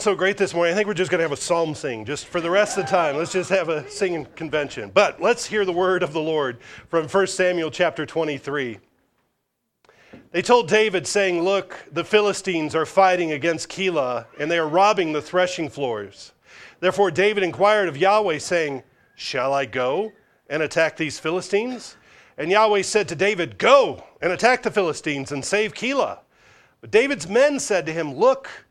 so great this morning. I think we're just going to have a psalm sing just for the rest of the time. Let's just have a singing convention. But let's hear the word of the Lord from 1 Samuel chapter 23. They told David, saying, Look, the Philistines are fighting against Keilah, and they are robbing the threshing floors. Therefore, David inquired of Yahweh, saying, Shall I go and attack these Philistines? And Yahweh said to David, Go and attack the Philistines and save Keilah. But David's men said to him, Look,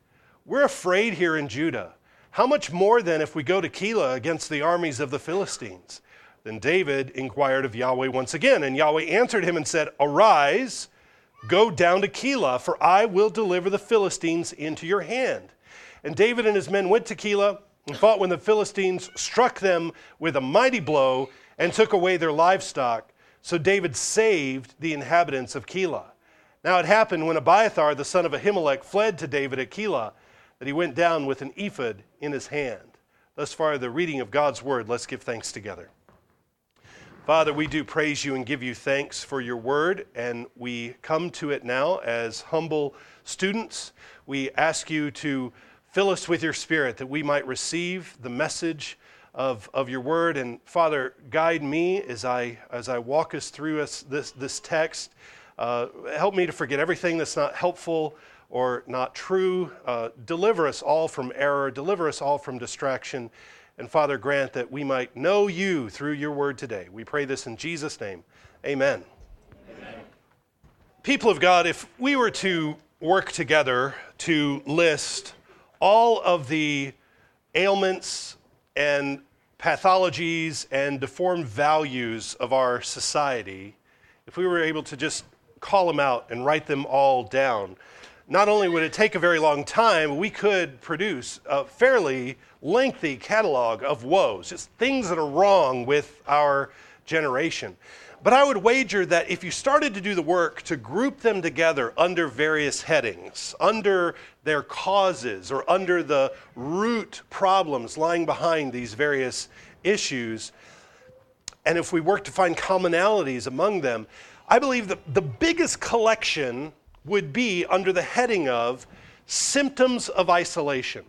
we're afraid here in Judah. How much more then if we go to Keilah against the armies of the Philistines? Then David inquired of Yahweh once again, and Yahweh answered him and said, Arise, go down to Keilah, for I will deliver the Philistines into your hand. And David and his men went to Keilah and fought when the Philistines struck them with a mighty blow and took away their livestock. So David saved the inhabitants of Keilah. Now it happened when Abiathar, the son of Ahimelech, fled to David at Keilah that he went down with an ephod in his hand. Thus far, the reading of God's word. Let's give thanks together. Father, we do praise you and give you thanks for your word, and we come to it now as humble students. We ask you to fill us with your spirit that we might receive the message of, of your word. And Father, guide me as I, as I walk us through us, this, this text. Uh, help me to forget everything that's not helpful or not true. Uh, deliver us all from error, deliver us all from distraction. And Father, grant that we might know you through your word today. We pray this in Jesus' name. Amen. Amen. People of God, if we were to work together to list all of the ailments and pathologies and deformed values of our society, if we were able to just call them out and write them all down, not only would it take a very long time, we could produce a fairly lengthy catalog of woes, just things that are wrong with our generation. But I would wager that if you started to do the work to group them together under various headings, under their causes, or under the root problems lying behind these various issues, and if we work to find commonalities among them, I believe that the biggest collection would be under the heading of symptoms of isolation.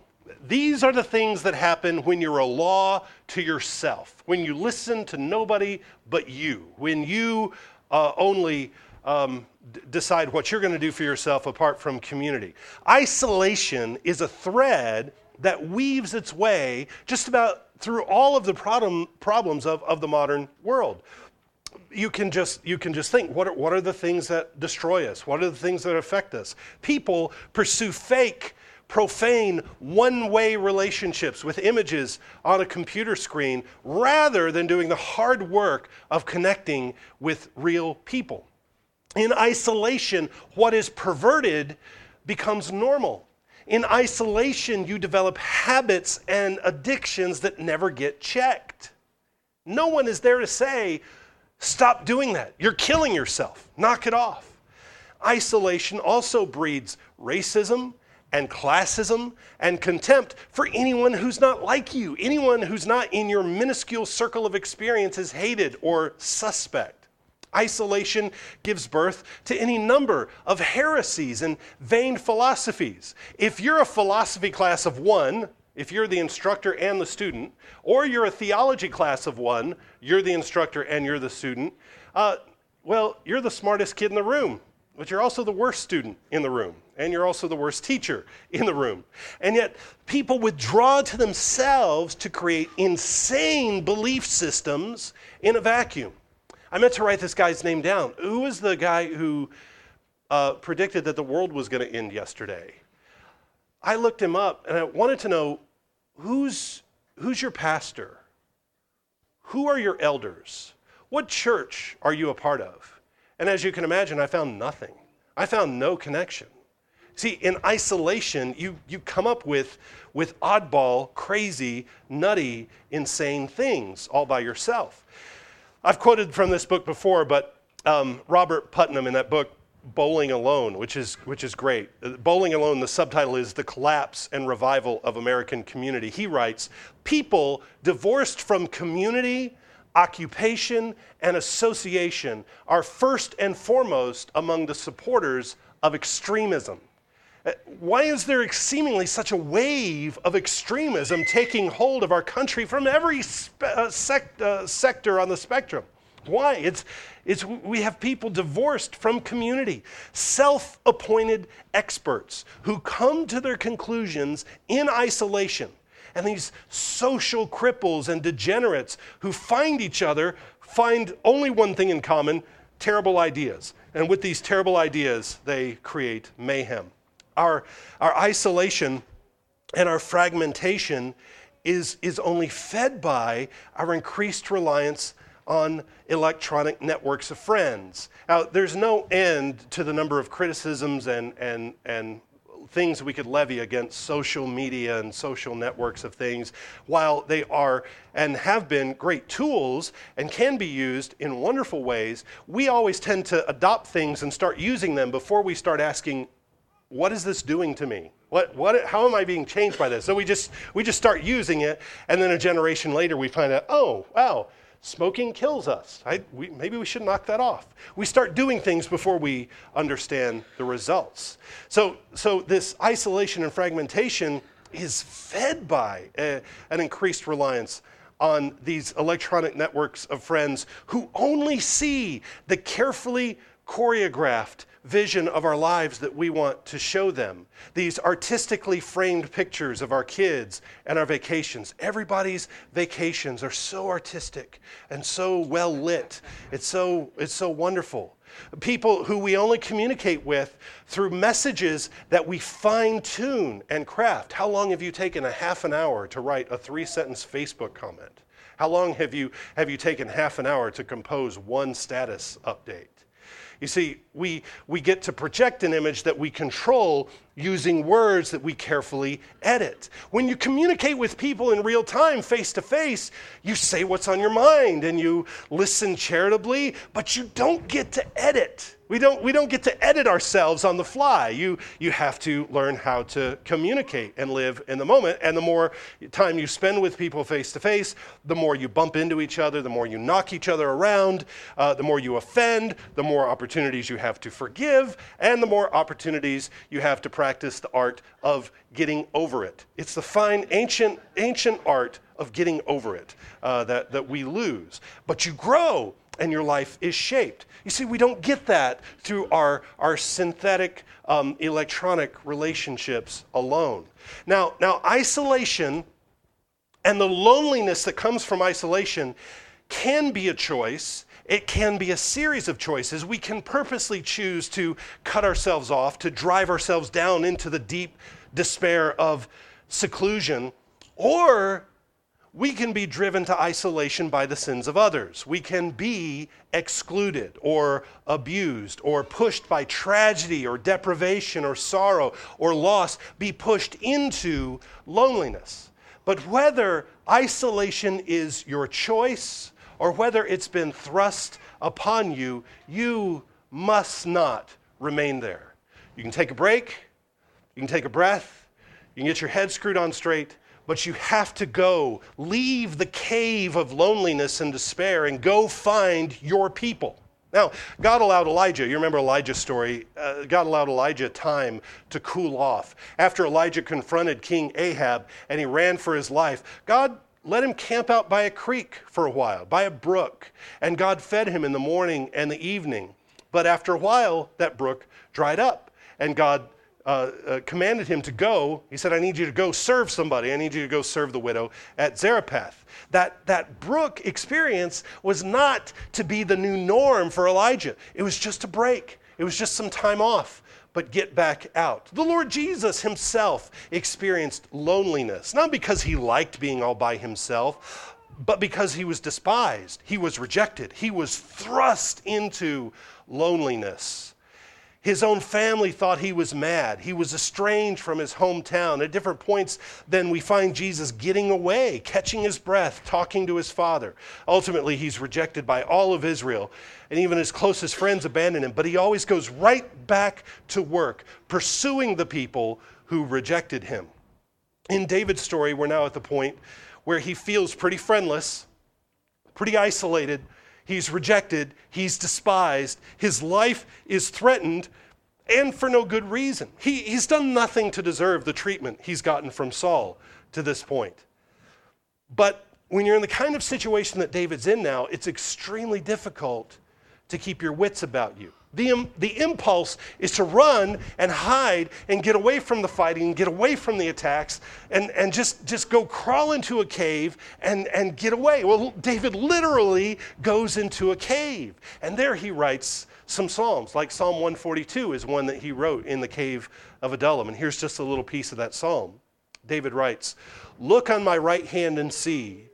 These are the things that happen when you're a law to yourself, when you listen to nobody but you, when you uh, only um, d- decide what you're going to do for yourself apart from community. Isolation is a thread that weaves its way just about through all of the problem, problems of, of the modern world you can just you can just think what are, what are the things that destroy us? What are the things that affect us? People pursue fake profane one-way relationships with images on a computer screen rather than doing the hard work of connecting with real people. In isolation what is perverted becomes normal. In isolation you develop habits and addictions that never get checked. No one is there to say Stop doing that. You're killing yourself. Knock it off. Isolation also breeds racism and classism and contempt for anyone who's not like you. Anyone who's not in your minuscule circle of experience is hated or suspect. Isolation gives birth to any number of heresies and vain philosophies. If you're a philosophy class of one, if you're the instructor and the student, or you're a theology class of one, you're the instructor and you're the student, uh, well, you're the smartest kid in the room, but you're also the worst student in the room, and you're also the worst teacher in the room. And yet, people withdraw to themselves to create insane belief systems in a vacuum. I meant to write this guy's name down. Who was the guy who uh, predicted that the world was going to end yesterday? I looked him up and I wanted to know who's, who's your pastor? Who are your elders? What church are you a part of? And as you can imagine, I found nothing. I found no connection. See, in isolation, you, you come up with, with oddball, crazy, nutty, insane things all by yourself. I've quoted from this book before, but um, Robert Putnam in that book Bowling Alone, which is, which is great. Uh, Bowling Alone, the subtitle is The Collapse and Revival of American Community. He writes People divorced from community, occupation, and association are first and foremost among the supporters of extremism. Uh, why is there seemingly such a wave of extremism taking hold of our country from every spe- uh, sect, uh, sector on the spectrum? Why? It's, it's we have people divorced from community, self appointed experts who come to their conclusions in isolation. And these social cripples and degenerates who find each other find only one thing in common terrible ideas. And with these terrible ideas, they create mayhem. Our, our isolation and our fragmentation is, is only fed by our increased reliance on electronic networks of friends. Now, there's no end to the number of criticisms and, and, and things we could levy against social media and social networks of things, while they are and have been great tools and can be used in wonderful ways, we always tend to adopt things and start using them before we start asking, what is this doing to me? What, what, how am I being changed by this? So we just, we just start using it, and then a generation later we find out, oh, wow, Smoking kills us. I, we, maybe we should knock that off. We start doing things before we understand the results. So, so this isolation and fragmentation is fed by a, an increased reliance on these electronic networks of friends who only see the carefully choreographed vision of our lives that we want to show them. These artistically framed pictures of our kids and our vacations. Everybody's vacations are so artistic and so well lit. It's so, it's so wonderful. People who we only communicate with through messages that we fine tune and craft. How long have you taken a half an hour to write a three sentence Facebook comment? How long have you, have you taken half an hour to compose one status update? You see, we, we get to project an image that we control using words that we carefully edit. When you communicate with people in real time, face to face, you say what's on your mind and you listen charitably, but you don't get to edit. We don't, we don't get to edit ourselves on the fly. You, you have to learn how to communicate and live in the moment. And the more time you spend with people face to face, the more you bump into each other, the more you knock each other around, uh, the more you offend, the more opportunities you have to forgive, and the more opportunities you have to practice the art of getting over it. It's the fine ancient, ancient art of getting over it uh, that, that we lose. But you grow and your life is shaped. You see, we don't get that through our, our synthetic um, electronic relationships alone. Now, now, isolation and the loneliness that comes from isolation can be a choice. It can be a series of choices. We can purposely choose to cut ourselves off, to drive ourselves down into the deep despair of seclusion, or we can be driven to isolation by the sins of others. We can be excluded or abused or pushed by tragedy or deprivation or sorrow or loss, be pushed into loneliness. But whether isolation is your choice or whether it's been thrust upon you, you must not remain there. You can take a break, you can take a breath, you can get your head screwed on straight but you have to go. Leave the cave of loneliness and despair and go find your people. Now, God allowed Elijah, you remember Elijah's story, uh, God allowed Elijah time to cool off. After Elijah confronted King Ahab and he ran for his life, God let him camp out by a creek for a while, by a brook, and God fed him in the morning and the evening. But after a while, that brook dried up, and God uh, uh, commanded him to go, he said, I need you to go serve somebody. I need you to go serve the widow at Zarephath. That, that brook experience was not to be the new norm for Elijah, it was just a break, it was just some time off. But get back out. The Lord Jesus himself experienced loneliness, not because he liked being all by himself, but because he was despised, he was rejected, he was thrust into loneliness. His own family thought he was mad. He was estranged from his hometown. At different points, then we find Jesus getting away, catching his breath, talking to his father. Ultimately, he's rejected by all of Israel, and even his closest friends abandon him. But he always goes right back to work, pursuing the people who rejected him. In David's story, we're now at the point where he feels pretty friendless, pretty isolated He's rejected, he's despised, his life is threatened, and for no good reason. He, he's done nothing to deserve the treatment he's gotten from Saul to this point. But when you're in the kind of situation that David's in now, it's extremely difficult to keep your wits about you. The, the impulse is to run and hide and get away from the fighting, get away from the attacks, and, and just, just go crawl into a cave and, and get away. Well, David literally goes into a cave. And there he writes some Psalms, like Psalm 142 is one that he wrote in the cave of Adullam. And here's just a little piece of that psalm. David writes, Look on my right hand and see,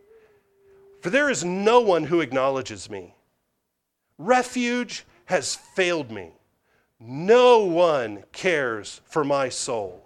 for there is no one who acknowledges me. Refuge has failed me. No one cares for my soul.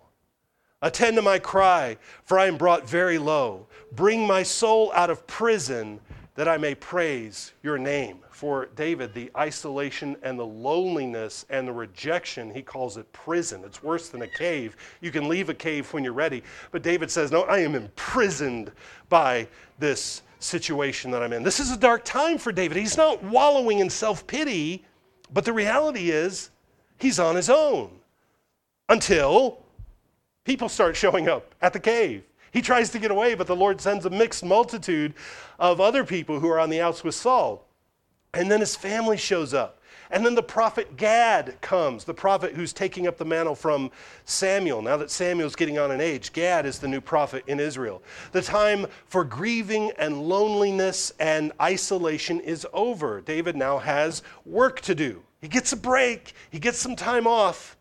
Attend to my cry, for I am brought very low. Bring my soul out of prison that I may praise your name. For David, the isolation and the loneliness and the rejection, he calls it prison. It's worse than a cave. You can leave a cave when you're ready. But David says, No, I am imprisoned by this situation that I'm in. This is a dark time for David. He's not wallowing in self pity, but the reality is he's on his own until people start showing up at the cave. He tries to get away, but the Lord sends a mixed multitude of other people who are on the outs with Saul. And then his family shows up. And then the prophet Gad comes, the prophet who's taking up the mantle from Samuel. Now that Samuel's getting on in age, Gad is the new prophet in Israel. The time for grieving and loneliness and isolation is over. David now has work to do. He gets a break, he gets some time off.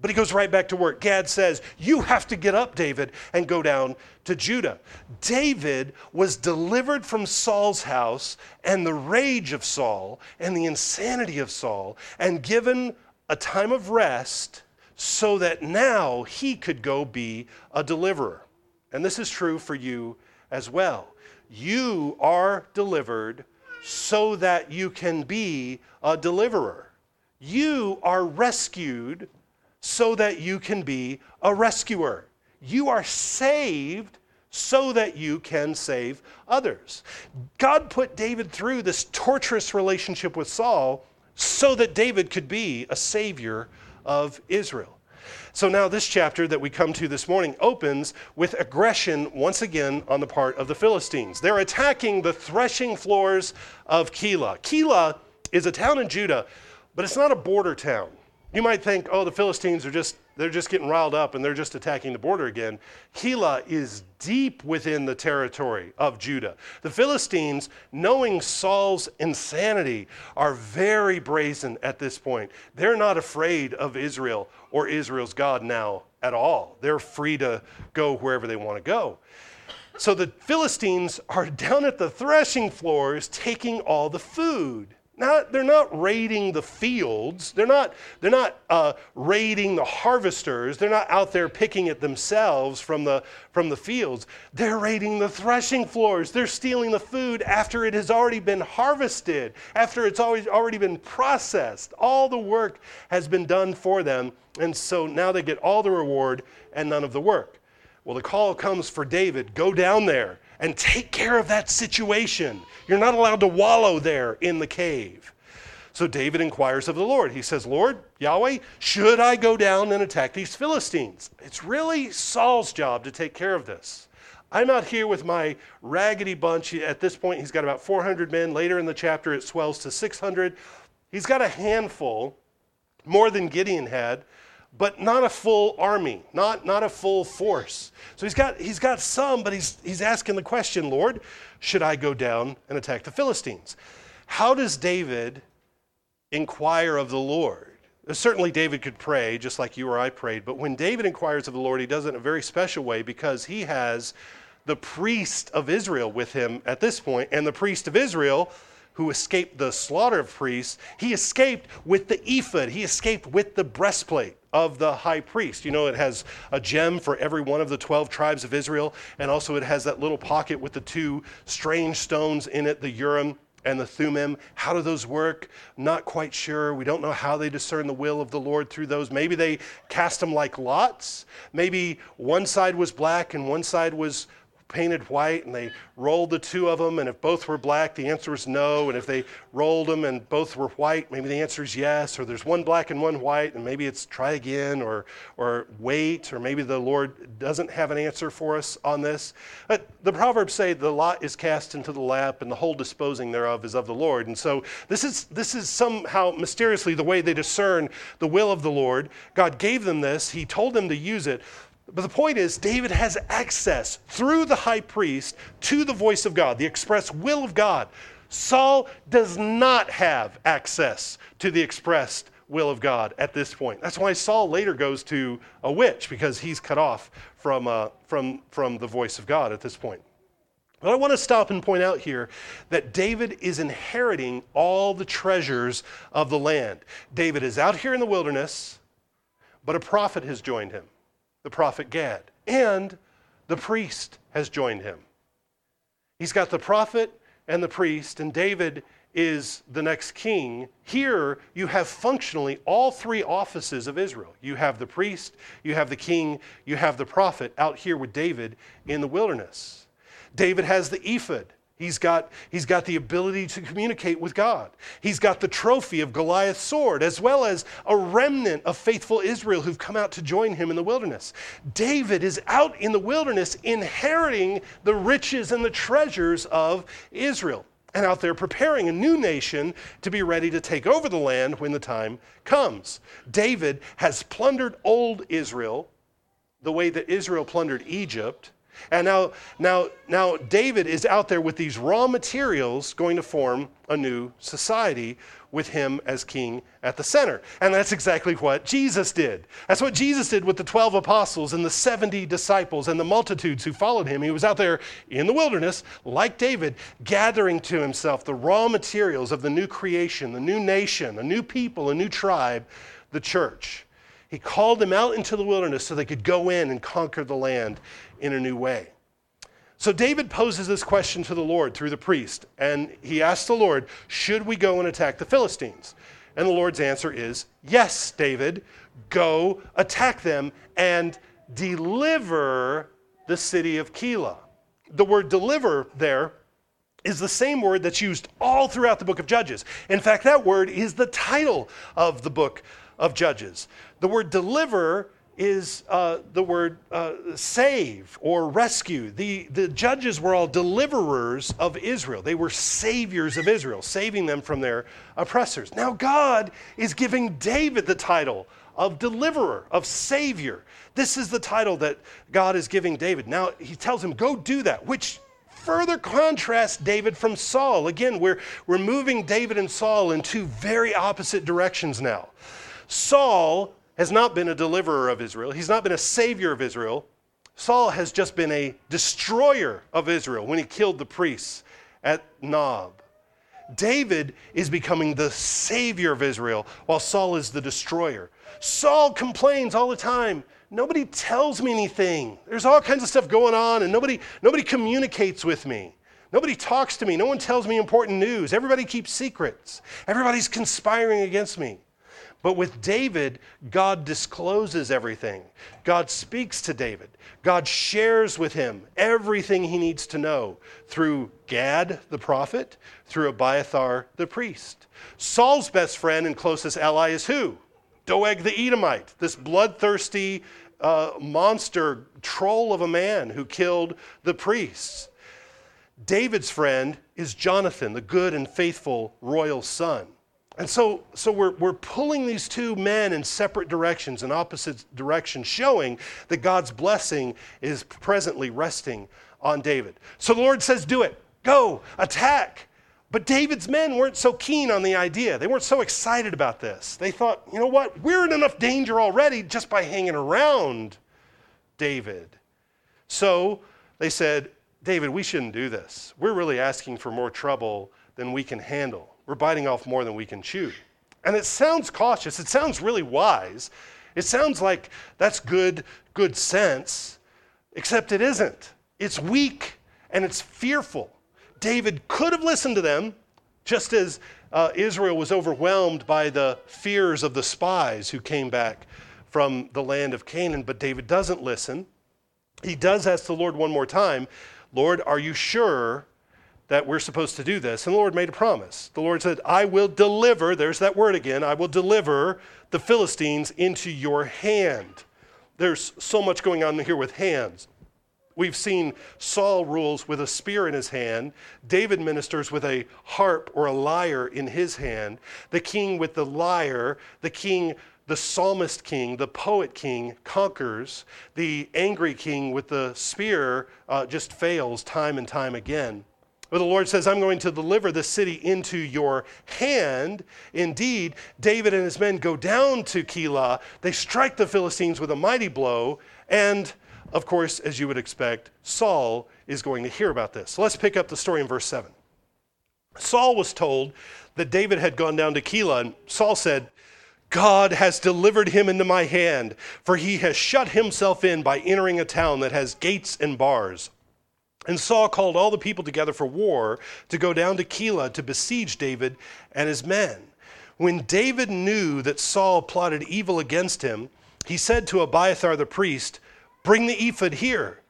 But he goes right back to work. Gad says, You have to get up, David, and go down to Judah. David was delivered from Saul's house and the rage of Saul and the insanity of Saul and given a time of rest so that now he could go be a deliverer. And this is true for you as well. You are delivered so that you can be a deliverer. You are rescued so that you can be a rescuer. You are saved so that you can save others. God put David through this torturous relationship with Saul so that David could be a savior of Israel. So now, this chapter that we come to this morning opens with aggression once again on the part of the Philistines. They're attacking the threshing floors of Keilah. Keilah is a town in Judah, but it's not a border town. You might think, oh, the Philistines are just, they're just getting riled up and they're just attacking the border again. Keilah is deep within the territory of Judah. The Philistines, knowing Saul's insanity, are very brazen at this point. They're not afraid of Israel or Israel's God now at all. They're free to go wherever they want to go. So the Philistines are down at the threshing floors taking all the food. Not, they're not raiding the fields. They're not, they're not uh, raiding the harvesters. They're not out there picking it themselves from the, from the fields. They're raiding the threshing floors. They're stealing the food after it has already been harvested, after it's always, already been processed. All the work has been done for them. And so now they get all the reward and none of the work. Well, the call comes for David go down there and take care of that situation. You're not allowed to wallow there in the cave. So David inquires of the Lord. He says, Lord, Yahweh, should I go down and attack these Philistines? It's really Saul's job to take care of this. I'm out here with my raggedy bunch. At this point, he's got about 400 men. Later in the chapter, it swells to 600. He's got a handful, more than Gideon had but not a full army, not, not a full force. So he's got, he's got some, but he's, he's asking the question, Lord, should I go down and attack the Philistines? How does David inquire of the Lord? Uh, certainly, David could pray just like you or I prayed, but when David inquires of the Lord, he does it in a very special way because he has the priest of Israel with him at this point, and the priest of Israel who escaped the slaughter of priests, he escaped with the ephod, he escaped with the breastplate of the high priest. You know, it has a gem for every one of the 12 tribes of Israel, and also it has that little pocket with the two strange stones in it, the Urim and the Thummim. How do those work? Not quite sure. We don't know how they discern the will of the Lord through those. Maybe they cast them like lots. Maybe one side was black and one side was painted white and they rolled the two of them, and if both were black, the answer was no. And if they rolled them and both were white, maybe the answer is yes. Or there's one black and one white, and maybe it's try again or, or wait, or maybe the Lord doesn't have an answer for us on this. But the Proverbs say the lot is cast into the lap, and the whole disposing thereof is of the Lord. And so this is, this is somehow mysteriously the way they discern the will of the Lord. God gave them this, He told them to use it. But the point is, David has access through the high priest to the voice of God, the express will of God. Saul does not have access to the expressed will of God at this point. That's why Saul later goes to a witch, because he's cut off from, uh, from, from the voice of God at this point. But I want to stop and point out here that David is inheriting all the treasures of the land. David is out here in the wilderness, but a prophet has joined him the prophet Gad, and the priest has joined him. He's got the prophet and the priest, and David is the next king. Here you have functionally all three offices of Israel. You have the priest, you have the king, you have the prophet out here with David in the wilderness. David has the ephod. He's got, he's got the ability to communicate with God. He's got the trophy of Goliath's sword, as well as a remnant of faithful Israel who've come out to join him in the wilderness. David is out in the wilderness inheriting the riches and the treasures of Israel and out there preparing a new nation to be ready to take over the land when the time comes. David has plundered old Israel the way that Israel plundered Egypt and now, now, now David is out there with these raw materials going to form a new society with him as king at the center. And that's exactly what Jesus did. That's what Jesus did with the 12 apostles and the 70 disciples and the multitudes who followed him. He was out there in the wilderness, like David, gathering to himself the raw materials of the new creation, the new nation, a new people, a new tribe, the church. He called them out into the wilderness so they could go in and conquer the land in a new way. So David poses this question to the Lord through the priest, and he asks the Lord, Should we go and attack the Philistines? And the Lord's answer is, Yes, David, go attack them and deliver the city of Keilah. The word deliver there is the same word that's used all throughout the book of Judges. In fact, that word is the title of the book of Judges. The word deliver is uh, the word uh, save or rescue. The, the judges were all deliverers of Israel. They were saviors of Israel, saving them from their oppressors. Now, God is giving David the title of deliverer, of savior. This is the title that God is giving David. Now, he tells him, go do that, which further contrasts David from Saul. Again, we're, we're moving David and Saul in two very opposite directions now. Saul has not been a deliverer of Israel, he's not been a savior of Israel. Saul has just been a destroyer of Israel when he killed the priests at Nob. David is becoming the savior of Israel while Saul is the destroyer. Saul complains all the time. Nobody tells me anything. There's all kinds of stuff going on and nobody nobody communicates with me. Nobody talks to me. No one tells me important news. Everybody keeps secrets. Everybody's conspiring against me. But with David, God discloses everything. God speaks to David. God shares with him everything he needs to know through Gad the prophet, through Abiathar the priest. Saul's best friend and closest ally is who? Doeg the Edomite, this bloodthirsty uh, monster troll of a man who killed the priests. David's friend is Jonathan, the good and faithful royal son. And so, so we're, we're pulling these two men in separate directions, in opposite directions, showing that God's blessing is presently resting on David. So the Lord says, Do it, go, attack. But David's men weren't so keen on the idea. They weren't so excited about this. They thought, you know what? We're in enough danger already just by hanging around David. So they said, David, we shouldn't do this. We're really asking for more trouble than we can handle. We're biting off more than we can chew. And it sounds cautious, it sounds really wise. It sounds like that's good, good sense, except it isn't. It's weak and it's fearful. David could have listened to them, just as uh, Israel was overwhelmed by the fears of the spies who came back from the land of Canaan, but David doesn't listen. He does ask the Lord one more time Lord, are you sure that we're supposed to do this? And the Lord made a promise. The Lord said, I will deliver, there's that word again, I will deliver the Philistines into your hand. There's so much going on here with hands. We've seen Saul rules with a spear in his hand. David ministers with a harp or a lyre in his hand. The king with the lyre, the king, the psalmist king, the poet king conquers. The angry king with the spear uh, just fails time and time again. But the Lord says, I'm going to deliver the city into your hand. Indeed, David and his men go down to Keilah. They strike the Philistines with a mighty blow. And of course, as you would expect, Saul is going to hear about this. So let's pick up the story in verse 7. Saul was told that David had gone down to Keilah, and Saul said, God has delivered him into my hand, for he has shut himself in by entering a town that has gates and bars. And Saul called all the people together for war to go down to Keilah to besiege David and his men. When David knew that Saul plotted evil against him, he said to Abiathar the priest, Bring the ephod here.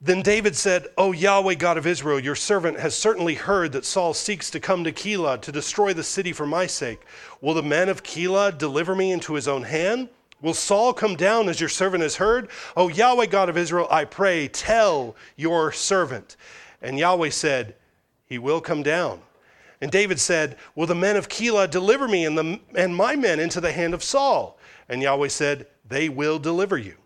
Then David said, O Yahweh God of Israel, your servant has certainly heard that Saul seeks to come to Keilah to destroy the city for my sake. Will the men of Keilah deliver me into his own hand? Will Saul come down as your servant has heard? O Yahweh God of Israel, I pray, tell your servant. And Yahweh said, He will come down. And David said, Will the men of Keilah deliver me and, the, and my men into the hand of Saul? And Yahweh said, They will deliver you.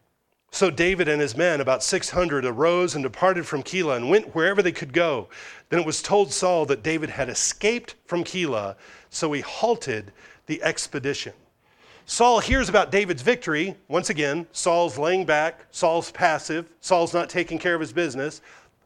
So David and his men, about 600, arose and departed from Keilah and went wherever they could go. Then it was told Saul that David had escaped from Keilah, so he halted the expedition. Saul hears about David's victory. Once again, Saul's laying back, Saul's passive, Saul's not taking care of his business.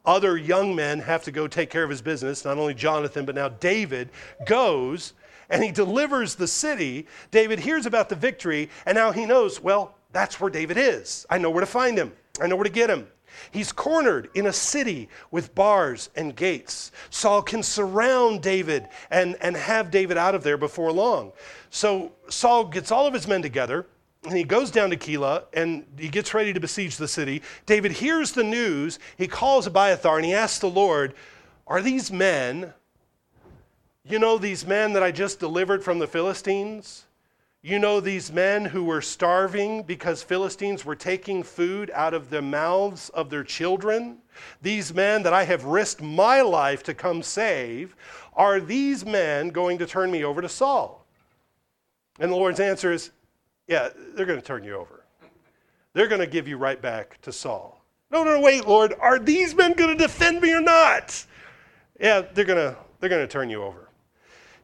Other young men have to go take care of his business. Not only Jonathan, but now David goes and he delivers the city. David hears about the victory, and now he knows, well, that's where David is. I know where to find him, I know where to get him. He's cornered in a city with bars and gates. Saul can surround David and, and have David out of there before long. So Saul gets all of his men together and he goes down to Keilah and he gets ready to besiege the city. David hears the news. He calls Abiathar and he asks the Lord, Are these men, you know, these men that I just delivered from the Philistines? You know, these men who were starving because Philistines were taking food out of the mouths of their children? These men that I have risked my life to come save, are these men going to turn me over to Saul? And the Lord's answer is, yeah, they're going to turn you over. They're going to give you right back to Saul. No, no, wait, Lord, are these men going to defend me or not? Yeah, they're going to they're going to turn you over.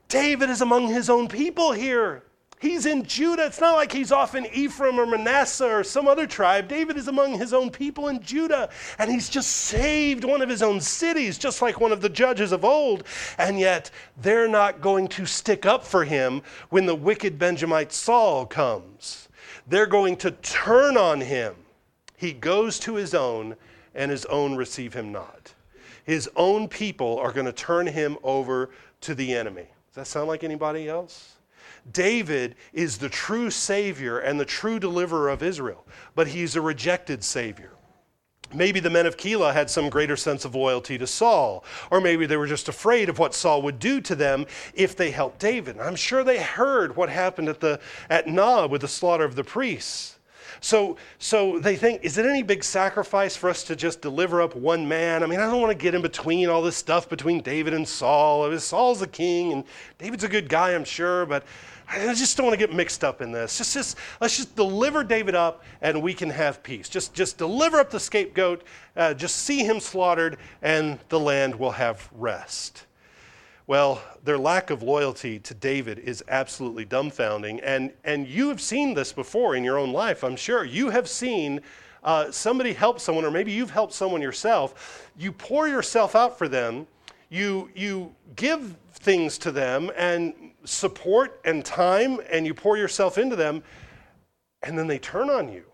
David is among his own people here. He's in Judah. It's not like he's off in Ephraim or Manasseh or some other tribe. David is among his own people in Judah, and he's just saved one of his own cities, just like one of the judges of old. And yet, they're not going to stick up for him when the wicked Benjamite Saul comes. They're going to turn on him. He goes to his own, and his own receive him not. His own people are going to turn him over to the enemy. Does that sound like anybody else? David is the true Savior and the true deliverer of Israel, but he's a rejected Savior. Maybe the men of Keilah had some greater sense of loyalty to Saul, or maybe they were just afraid of what Saul would do to them if they helped David. I'm sure they heard what happened at, the, at Nob with the slaughter of the priests. So, so they think, is it any big sacrifice for us to just deliver up one man? I mean, I don't want to get in between all this stuff between David and Saul. I mean, Saul's a king, and David's a good guy, I'm sure, but I just don't want to get mixed up in this. Just, just let's just deliver David up and we can have peace. Just, just deliver up the scapegoat, uh, just see him slaughtered, and the land will have rest. Well, their lack of loyalty to David is absolutely dumbfounding. And, and you have seen this before in your own life, I'm sure. You have seen uh, somebody help someone, or maybe you've helped someone yourself. You pour yourself out for them, you, you give things to them, and support and time and you pour yourself into them, and then they turn on you.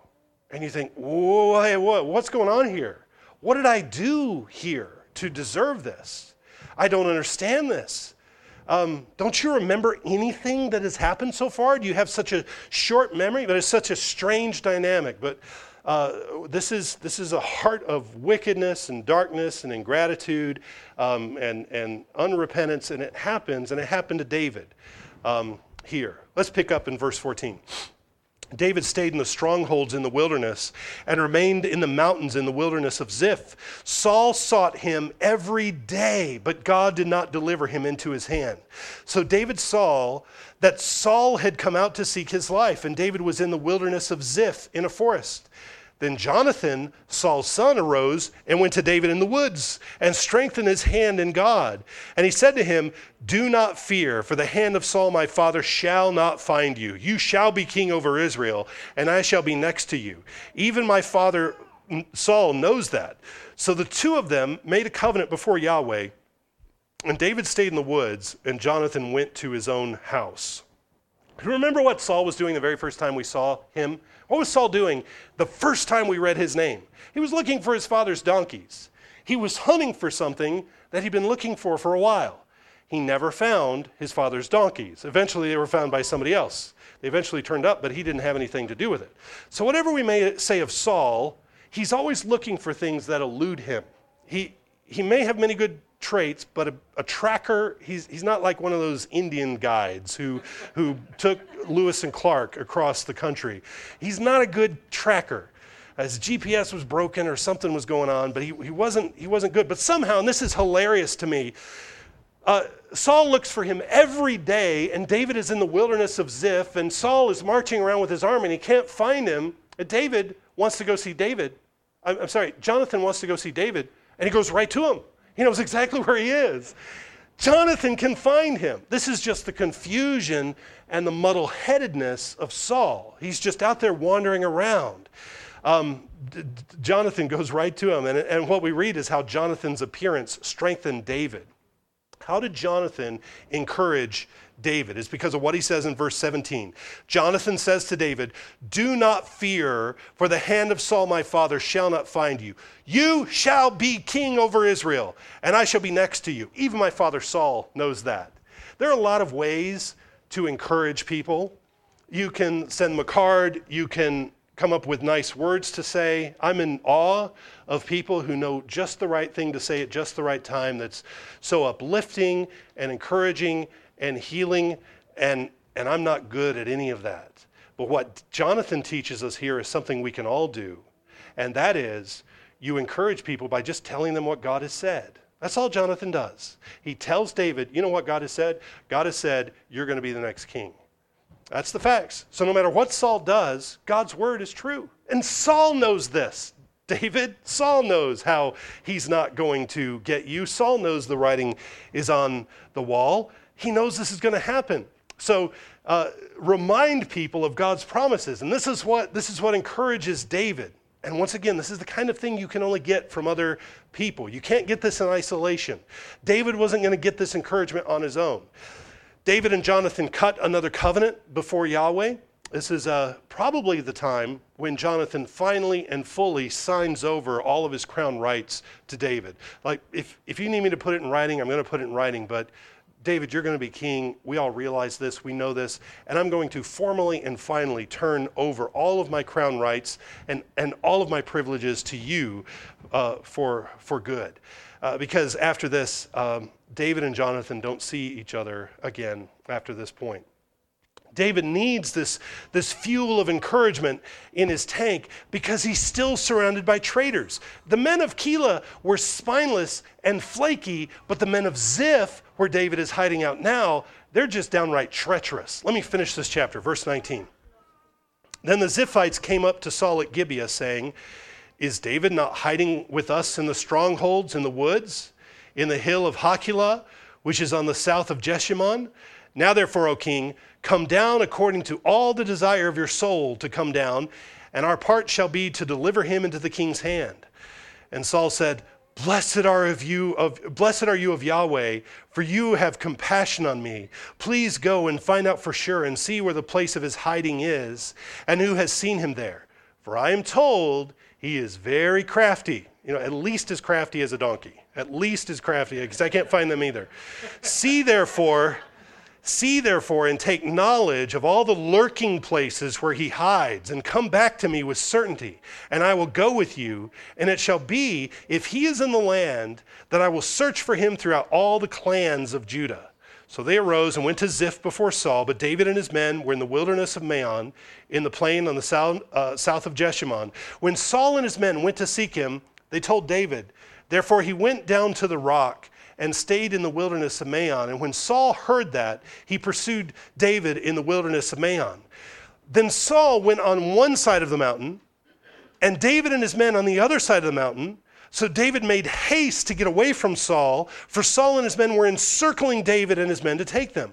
And you think, Whoa, what's going on here? What did I do here to deserve this? I don't understand this. Um, don't you remember anything that has happened so far? Do you have such a short memory? But it's such a strange dynamic. But uh, this, is, this is a heart of wickedness and darkness and ingratitude um, and, and unrepentance, and it happens, and it happened to David um, here. Let's pick up in verse 14. David stayed in the strongholds in the wilderness and remained in the mountains in the wilderness of Ziph. Saul sought him every day, but God did not deliver him into his hand. So David saw that Saul had come out to seek his life, and David was in the wilderness of Ziph in a forest. Then Jonathan, Saul's son, arose and went to David in the woods and strengthened his hand in God. And he said to him, Do not fear, for the hand of Saul my father shall not find you. You shall be king over Israel, and I shall be next to you. Even my father Saul knows that. So the two of them made a covenant before Yahweh. And David stayed in the woods, and Jonathan went to his own house. Remember what Saul was doing the very first time we saw him? What was Saul doing the first time we read his name? He was looking for his father's donkeys. He was hunting for something that he'd been looking for for a while. He never found his father's donkeys. Eventually, they were found by somebody else. They eventually turned up, but he didn't have anything to do with it. So, whatever we may say of Saul, he's always looking for things that elude him. He, he may have many good traits, but a, a, tracker, he's, he's not like one of those Indian guides who, who took Lewis and Clark across the country. He's not a good tracker. His GPS was broken or something was going on, but he, he, wasn't, he wasn't good. But somehow, and this is hilarious to me, uh, Saul looks for him every day, and David is in the wilderness of Ziph, and Saul is marching around with his army, and he can't find him. And David wants to go see David. I'm, I'm sorry, Jonathan wants to go see David, and he goes right to him. He knows exactly where he is. Jonathan can find him. This is just the confusion and the muddle headedness of Saul. He's just out there wandering around. Um, D- Jonathan goes right to him, and, and what we read is how Jonathan's appearance strengthened David. How did Jonathan encourage David is because of what he says in verse 17. Jonathan says to David, Do not fear, for the hand of Saul my father shall not find you. You shall be king over Israel, and I shall be next to you. Even my father Saul knows that. There are a lot of ways to encourage people. You can send them a card, you can come up with nice words to say. I'm in awe of people who know just the right thing to say at just the right time that's so uplifting and encouraging and healing, and, and I'm not good at any of that. But what Jonathan teaches us here is something we can all do, and that is you encourage people by just telling them what God has said. That's all Jonathan does. He tells David, you know what God has said? God has said, you're going to be the next king. That's the facts. So no matter what Saul does, God's word is true. And Saul knows this. David, Saul knows how he's not going to get you. Saul knows the writing is on the wall. He knows this is going to happen. So uh, remind people of God's promises. And this is what this is what encourages David. And once again, this is the kind of thing you can only get from other people. You can't get this in isolation. David wasn't going to get this encouragement on his own. David and Jonathan cut another covenant before Yahweh. This is uh, probably the time when Jonathan finally and fully signs over all of his crown rights to David. Like, if, if you need me to put it in writing, I'm going to put it in writing, but David, you're going to be king. We all realize this, we know this, and I'm going to formally and finally turn over all of my crown rights and, and all of my privileges to you uh, for, for good. Uh, because after this, um, David and Jonathan don't see each other again after this point. David needs this, this fuel of encouragement in his tank because he's still surrounded by traitors. The men of Keilah were spineless and flaky, but the men of Ziph, where David is hiding out now, they're just downright treacherous. Let me finish this chapter, verse 19. Then the Ziphites came up to Saul at Gibeah, saying, Is David not hiding with us in the strongholds in the woods, in the hill of Hachilah, which is on the south of Jeshimon? Now, therefore, O king, come down according to all the desire of your soul to come down, and our part shall be to deliver him into the king's hand. And Saul said, Blessed are of you of blessed are you of Yahweh, for you have compassion on me. Please go and find out for sure and see where the place of his hiding is, and who has seen him there. For I am told he is very crafty, you know, at least as crafty as a donkey. At least as crafty, because I can't find them either. see therefore See, therefore, and take knowledge of all the lurking places where he hides, and come back to me with certainty, and I will go with you. And it shall be, if he is in the land, that I will search for him throughout all the clans of Judah. So they arose and went to Ziph before Saul, but David and his men were in the wilderness of Maon, in the plain on the south, uh, south of Jeshimon. When Saul and his men went to seek him, they told David. Therefore he went down to the rock and stayed in the wilderness of Maon. And when Saul heard that, he pursued David in the wilderness of Maon. Then Saul went on one side of the mountain, and David and his men on the other side of the mountain. So David made haste to get away from Saul, for Saul and his men were encircling David and his men to take them.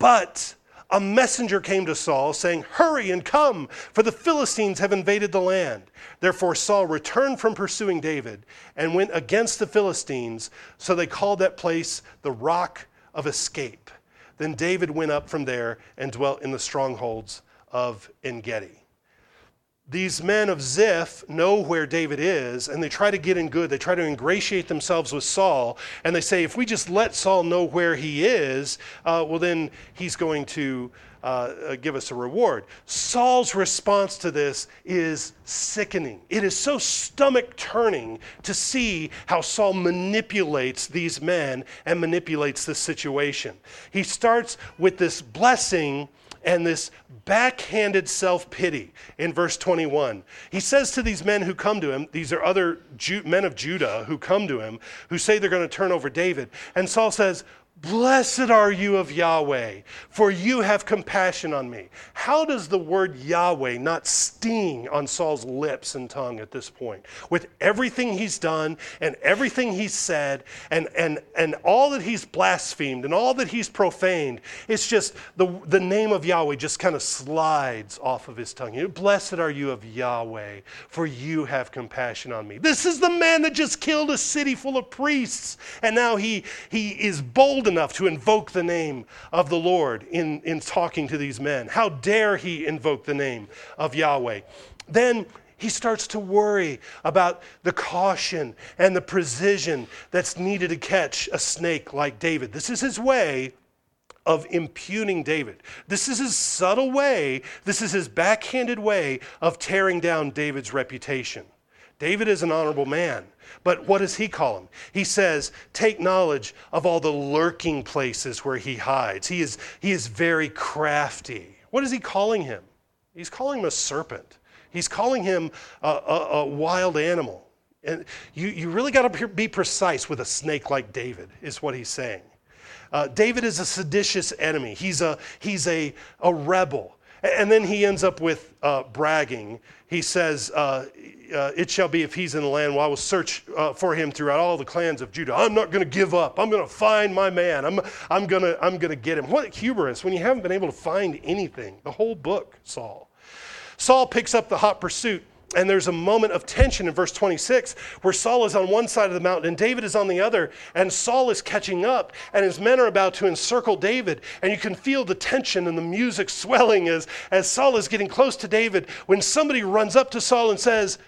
But a messenger came to Saul saying, Hurry and come, for the Philistines have invaded the land. Therefore, Saul returned from pursuing David and went against the Philistines. So they called that place the Rock of Escape. Then David went up from there and dwelt in the strongholds of En Gedi these men of Ziph know where David is and they try to get in good. They try to ingratiate themselves with Saul. And they say, if we just let Saul know where he is, uh, well, then he's going to uh, uh, give us a reward. Saul's response to this is sickening. It is so stomach turning to see how Saul manipulates these men and manipulates the situation. He starts with this blessing and this backhanded self pity in verse 21. He says to these men who come to him, these are other Ju- men of Judah who come to him, who say they're going to turn over David. And Saul says, Blessed are you of Yahweh, for you have compassion on me. How does the word Yahweh not sting on Saul's lips and tongue at this point? With everything he's done and everything he's said and, and, and all that he's blasphemed and all that he's profaned, it's just the, the name of Yahweh just kind of slides off of his tongue. Blessed are you of Yahweh, for you have compassion on me. This is the man that just killed a city full of priests, and now he, he is bold enough to invoke the name of the Lord in, in talking to these men? How dare he invoke the name of Yahweh? Then he starts to worry about the caution and the precision that's needed to catch a snake like David. This is his way of impugning David. This is his subtle way, this is his backhanded way of tearing down David's reputation. David is an honorable man. But what does he call him? He says, Take knowledge of all the lurking places where he hides. He is, he is very crafty. What is he calling him? He's calling him a serpent. He's calling him a, a, a wild animal. And you, you really got to be precise with a snake like David, is what he's saying. Uh, David is a seditious enemy, he's a, he's a, a rebel. And then he ends up with uh, bragging. He says, uh, uh, It shall be if he's in the land, well, I will search uh, for him throughout all the clans of Judah. I'm not going to give up. I'm going to find my man. I'm, I'm going to I'm going to get him. What hubris when you haven't been able to find anything, the whole book, Saul. Saul picks up the hot pursuit and there's a moment of tension in verse 26 where Saul is on one side of the mountain and David is on the other, and Saul is catching up, and his men are about to encircle David. And you can feel the tension and the music swelling as, as Saul is getting close to David when somebody runs up to Saul and says,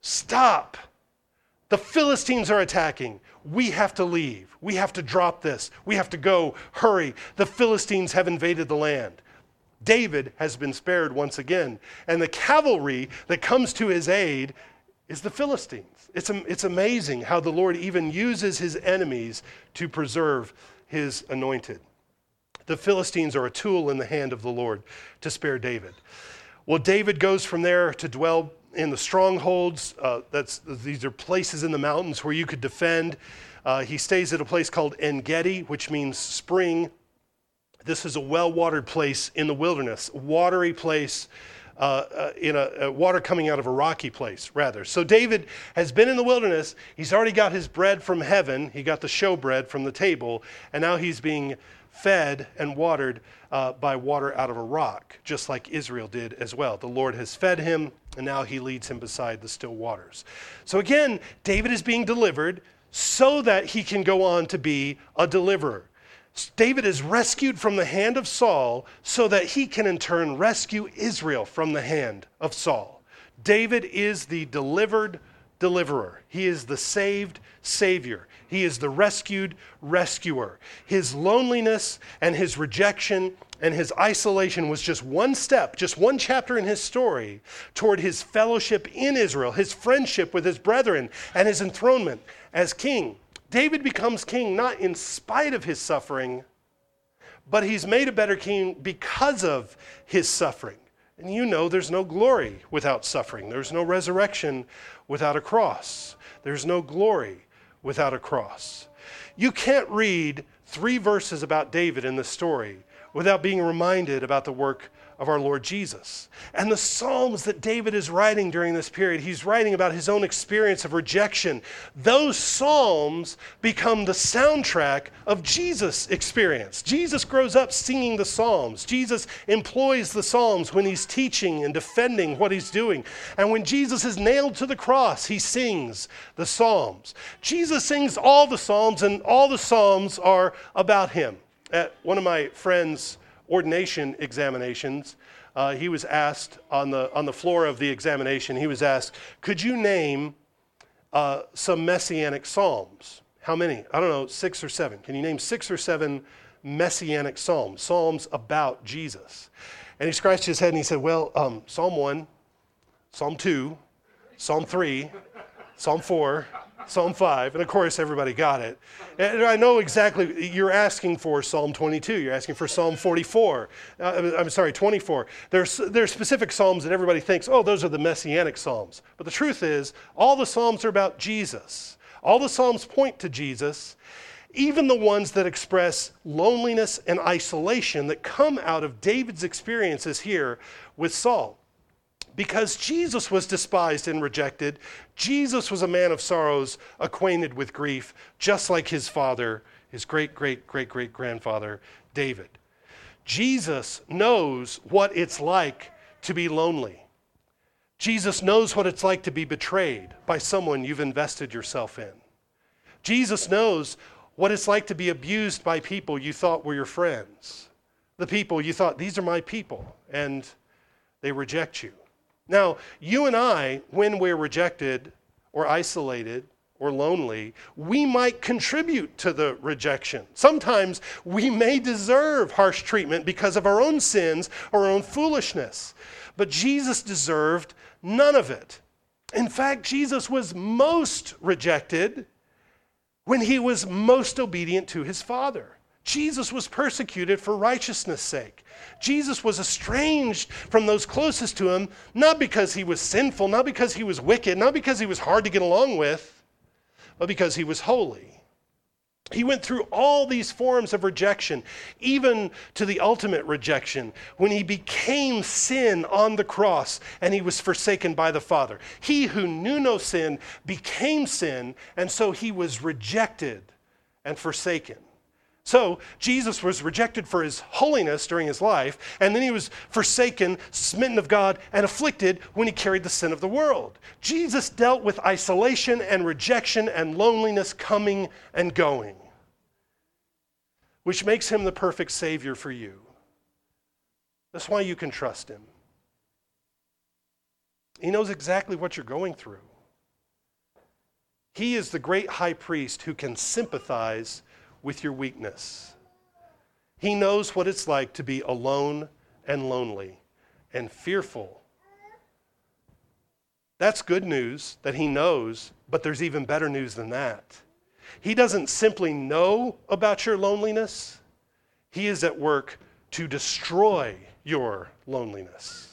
Stop. The Philistines are attacking. We have to leave. We have to drop this. We have to go. Hurry. The Philistines have invaded the land. David has been spared once again. And the cavalry that comes to his aid is the Philistines. It's, it's amazing how the Lord even uses his enemies to preserve his anointed. The Philistines are a tool in the hand of the Lord to spare David. Well, David goes from there to dwell in the strongholds. Uh, that's, these are places in the mountains where you could defend. Uh, he stays at a place called En Gedi, which means spring this is a well watered place in the wilderness, watery place. Uh, uh, in a, a, water coming out of a rocky place, rather. So David has been in the wilderness. He's already got his bread from heaven. He got the show bread from the table, and now he's being fed and watered uh, by water out of a rock, just like Israel did as well. The Lord has fed him, and now he leads him beside the still waters. So again, David is being delivered so that he can go on to be a deliverer. David is rescued from the hand of Saul so that he can in turn rescue Israel from the hand of Saul. David is the delivered deliverer. He is the saved Savior. He is the rescued rescuer. His loneliness and his rejection and his isolation was just one step, just one chapter in his story toward his fellowship in Israel, his friendship with his brethren, and his enthronement as king. David becomes king not in spite of his suffering, but he's made a better king because of his suffering. And you know there's no glory without suffering, there's no resurrection without a cross, there's no glory without a cross. You can't read three verses about David in the story without being reminded about the work of our Lord Jesus. And the Psalms that David is writing during this period, he's writing about his own experience of rejection. Those Psalms become the soundtrack of Jesus' experience. Jesus grows up singing the Psalms. Jesus employs the Psalms when he's teaching and defending what he's doing. And when Jesus is nailed to the cross, he sings the Psalms. Jesus sings all the Psalms, and all the Psalms are about him. At one of my friends' ordination examinations, uh, he was asked on the, on the floor of the examination, he was asked, Could you name uh, some messianic psalms? How many? I don't know, six or seven. Can you name six or seven messianic psalms, psalms about Jesus? And he scratched his head and he said, Well, um, Psalm 1, Psalm 2, Psalm 3, Psalm 4, Psalm 5, and of course everybody got it. And I know exactly, you're asking for Psalm 22, you're asking for Psalm 44, uh, I'm sorry, 24. There's, there's specific Psalms that everybody thinks, oh, those are the messianic Psalms. But the truth is, all the Psalms are about Jesus. All the Psalms point to Jesus, even the ones that express loneliness and isolation that come out of David's experiences here with Saul because Jesus was despised and rejected. Jesus was a man of sorrows, acquainted with grief, just like his father, his great, great, great, great grandfather, David. Jesus knows what it's like to be lonely. Jesus knows what it's like to be betrayed by someone you've invested yourself in. Jesus knows what it's like to be abused by people you thought were your friends. The people you thought, these are my people, and they reject you. Now, you and I, when we're rejected or isolated or lonely, we might contribute to the rejection. Sometimes we may deserve harsh treatment because of our own sins or our own foolishness. But Jesus deserved none of it. In fact, Jesus was most rejected when he was most obedient to his Father. Jesus was persecuted for righteousness' sake. Jesus was estranged from those closest to him, not because he was sinful, not because he was wicked, not because he was hard to get along with, but because he was holy. He went through all these forms of rejection, even to the ultimate rejection, when he became sin on the cross and he was forsaken by the Father. He who knew no sin became sin, and so he was rejected and forsaken. So, Jesus was rejected for his holiness during his life, and then he was forsaken, smitten of God, and afflicted when he carried the sin of the world. Jesus dealt with isolation and rejection and loneliness coming and going, which makes him the perfect Savior for you. That's why you can trust him. He knows exactly what you're going through. He is the great high priest who can sympathize with your weakness. He knows what it's like to be alone and lonely and fearful. That's good news that he knows, but there's even better news than that. He doesn't simply know about your loneliness, he is at work to destroy your loneliness.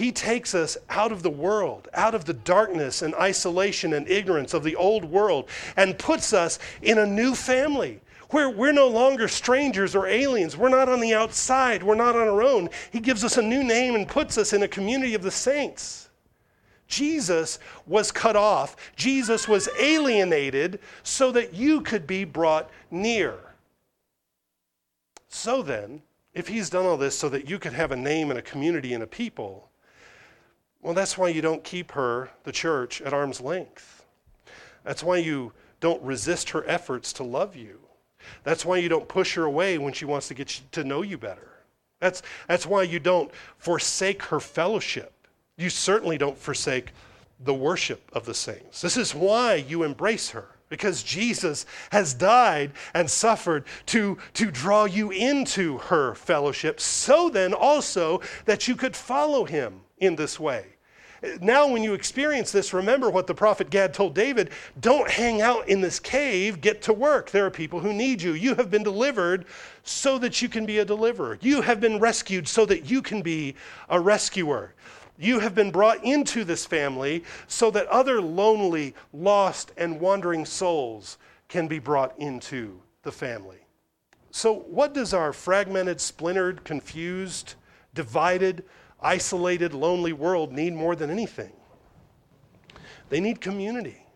He takes us out of the world, out of the darkness and isolation and ignorance of the old world, and puts us in a new family where we're no longer strangers or aliens. We're not on the outside, we're not on our own. He gives us a new name and puts us in a community of the saints. Jesus was cut off, Jesus was alienated so that you could be brought near. So then, if he's done all this so that you could have a name and a community and a people, well, that's why you don't keep her, the church, at arm's length. That's why you don't resist her efforts to love you. That's why you don't push her away when she wants to get to know you better. That's, that's why you don't forsake her fellowship. You certainly don't forsake the worship of the saints. This is why you embrace her, because Jesus has died and suffered to, to draw you into her fellowship, so then also that you could follow him in this way. Now, when you experience this, remember what the prophet Gad told David don't hang out in this cave, get to work. There are people who need you. You have been delivered so that you can be a deliverer, you have been rescued so that you can be a rescuer. You have been brought into this family so that other lonely, lost, and wandering souls can be brought into the family. So, what does our fragmented, splintered, confused, divided, isolated, lonely world need more than anything? They need community.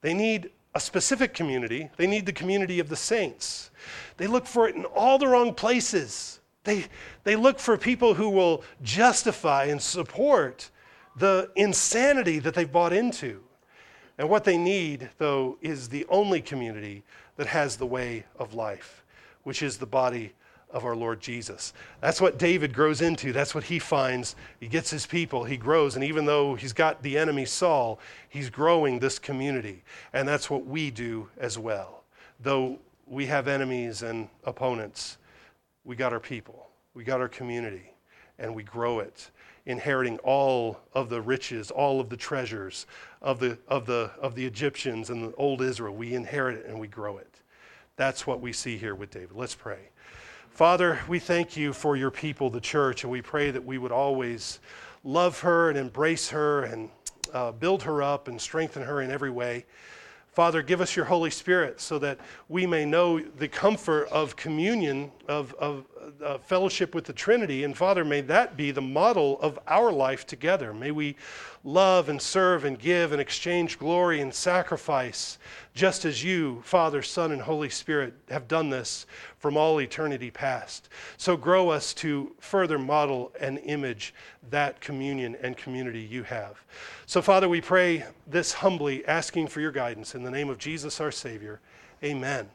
They need a specific community. They need the community of the saints. They look for it in all the wrong places. They, they look for people who will justify and support the insanity that they've bought into. And what they need, though, is the only community that has the way of life, which is the body of our Lord Jesus. That's what David grows into. That's what he finds. He gets his people, he grows. And even though he's got the enemy Saul, he's growing this community. And that's what we do as well. Though we have enemies and opponents, we got our people, we got our community, and we grow it, inheriting all of the riches, all of the treasures of the, of the, of the Egyptians and the old Israel. We inherit it and we grow it. That's what we see here with David. Let's pray. Father, we thank you for your people, the church, and we pray that we would always love her and embrace her and uh, build her up and strengthen her in every way. Father, give us your Holy Spirit so that we may know the comfort of communion, of, of uh, fellowship with the Trinity. And Father, may that be the model of our life together. May we love and serve and give and exchange glory and sacrifice, just as you, Father, Son, and Holy Spirit, have done this from all eternity past. So grow us to further model and image that communion and community you have. So, Father, we pray this humbly, asking for your guidance in the name of Jesus our Savior. Amen.